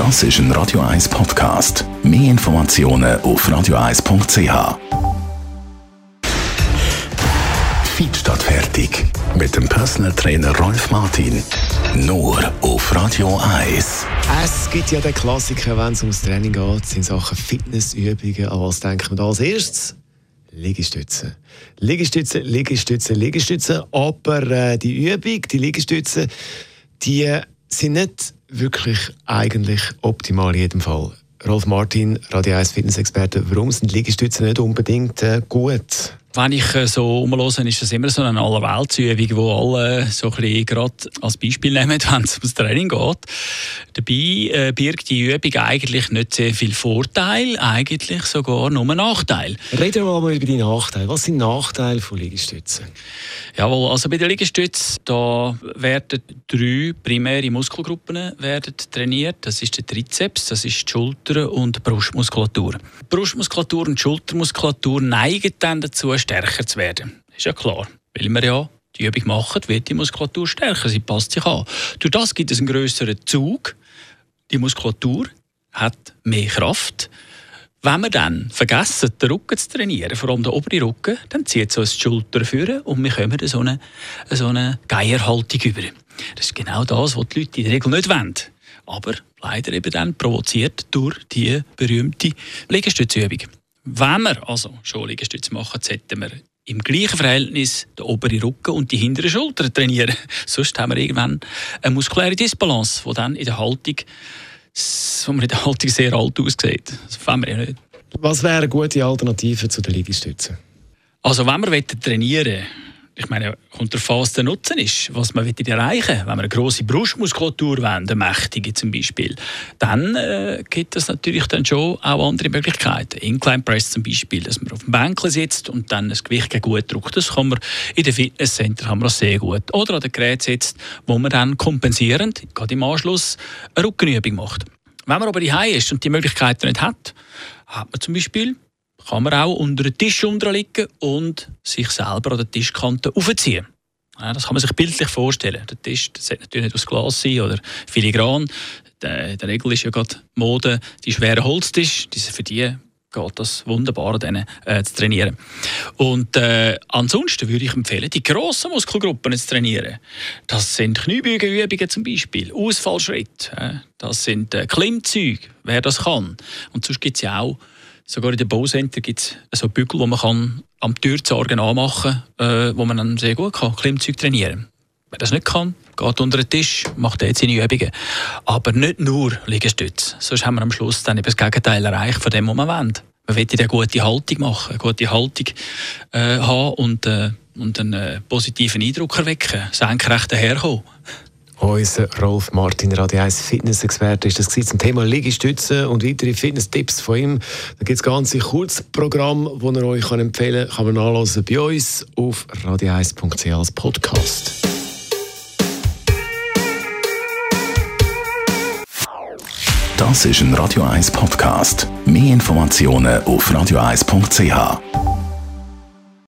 Das ist ein Radio 1 Podcast. Mehr Informationen auf radio1.ch. Feed statt fertig. Mit dem Personal Trainer Rolf Martin. Nur auf Radio 1. Es gibt ja den Klassiker, wenn es ums Training geht, in Sachen Fitnessübungen. An was denkt man da als erstes? Liegestützen. Liegestützen, Liegestützen, Liegestützen. Aber äh, die Übung, die Liegestützen, die sind nicht wirklich eigentlich optimal in jedem Fall. Rolf Martin, Radio 1 Fitnessexperte, warum sind Liegestützen nicht unbedingt äh, gut? Wenn ich äh, so umhöre, ist das immer so eine Allerweltsübung, wo alle so ein bisschen gerade als Beispiel nehmen, wenn es ums Training geht. Dabei äh, birgt die Übung eigentlich nicht sehr viel Vorteil, eigentlich sogar nur Nachteil. Reden wir mal über die Nachteile. Was sind Nachteile von Liegestützen? Jawohl, also bei den Liegestützen da werden drei primäre Muskelgruppen werden trainiert. Das ist der Trizeps, das ist die Schulter und die Brustmuskulatur. Die Brustmuskulatur und die Schultermuskulatur neigen dann dazu, stärker zu werden. Ist ja klar, weil wir ja die Übung machen, wird die Muskulatur stärker, sie passt sich an. Durch das gibt es einen größeren Zug. Die Muskulatur hat mehr Kraft. Wenn wir dann vergessen, den Rücken zu trainieren, vor allem den oberen Rücken, dann zieht es uns die Schulter führen und wir kommen so eine, so eine Geierhaltung über. Das ist genau das, was die Leute in der Regel nicht wollen. Aber leider eben dann provoziert durch die berühmte Liegestützübung. Wenn wir also schon Liegestütze machen, sollten wir im gleichen Verhältnis den oberen Rücken und die hinteren Schultern trainieren. Sonst haben wir irgendwann eine muskuläre Disbalance, die dann in der Haltung, wo man in der Haltung sehr alt aussieht. Das wollen wir ja nicht. Was wäre eine gute Alternative zu den Liegestützen? Also wenn wir trainieren wollen, ich meine, kommt der was der Nutzen ist, was man erreichen will. Wenn wir eine grosse Brustmuskulatur wollen, eine mächtige zum Beispiel, dann äh, gibt es natürlich dann schon auch andere Möglichkeiten. Incline Press zum Beispiel, dass man auf dem Bänkchen sitzt und dann das Gewicht gut drückt. Das kann man in den Fitnesscenter kann man sehr gut. Oder an dem Gerät sitzt, wo man dann kompensierend, gerade im Anschluss, eine Rückenübung macht. Wenn man aber die ist und die Möglichkeiten nicht hat, hat man zum Beispiel kann man auch unter den Tisch liegen und sich selber an der Tischkante aufziehen. Ja, das kann man sich bildlich vorstellen. Der Tisch das sollte natürlich nicht aus Glas sein oder filigran. In der Regel ist ja gerade Mode die schweren Holztisch. Für die geht das wunderbar, denen, äh, zu trainieren. Und äh, ansonsten würde ich empfehlen, die grossen Muskelgruppen zu trainieren. Das sind Kniebeugenübungen zum Beispiel, Ausfallschritt, äh, das sind äh, Klimmzüge, wer das kann. Und sonst gibt es ja auch Sogar in den Baucenter gibt es so Bügel, wo man kann am Türzorgen anmachen kann, äh, wo man dann sehr gut kann, Klimmzeug trainieren Wer das nicht kann, geht unter den Tisch, macht jetzt seine Übungen. Aber nicht nur Liegestütze. Sonst haben wir am Schluss dann eben das Gegenteil erreicht von dem, was man will. Man will eine gute Haltung machen, eine gute Haltung äh, haben und, äh, und einen äh, positiven Eindruck erwecken, senkrecht daherkommen. Unser Rolf Martin, Radio 1 Fitness-Experte, ist das zum Thema Liegestützen und weitere Fitness-Tipps von ihm. Da gibt es ein Kurzprogramm, das er euch empfehlen kann. Kann man nachlesen bei uns auf radio1.ch als Podcast. Das ist ein Radio 1 Podcast. Mehr Informationen auf radio1.ch.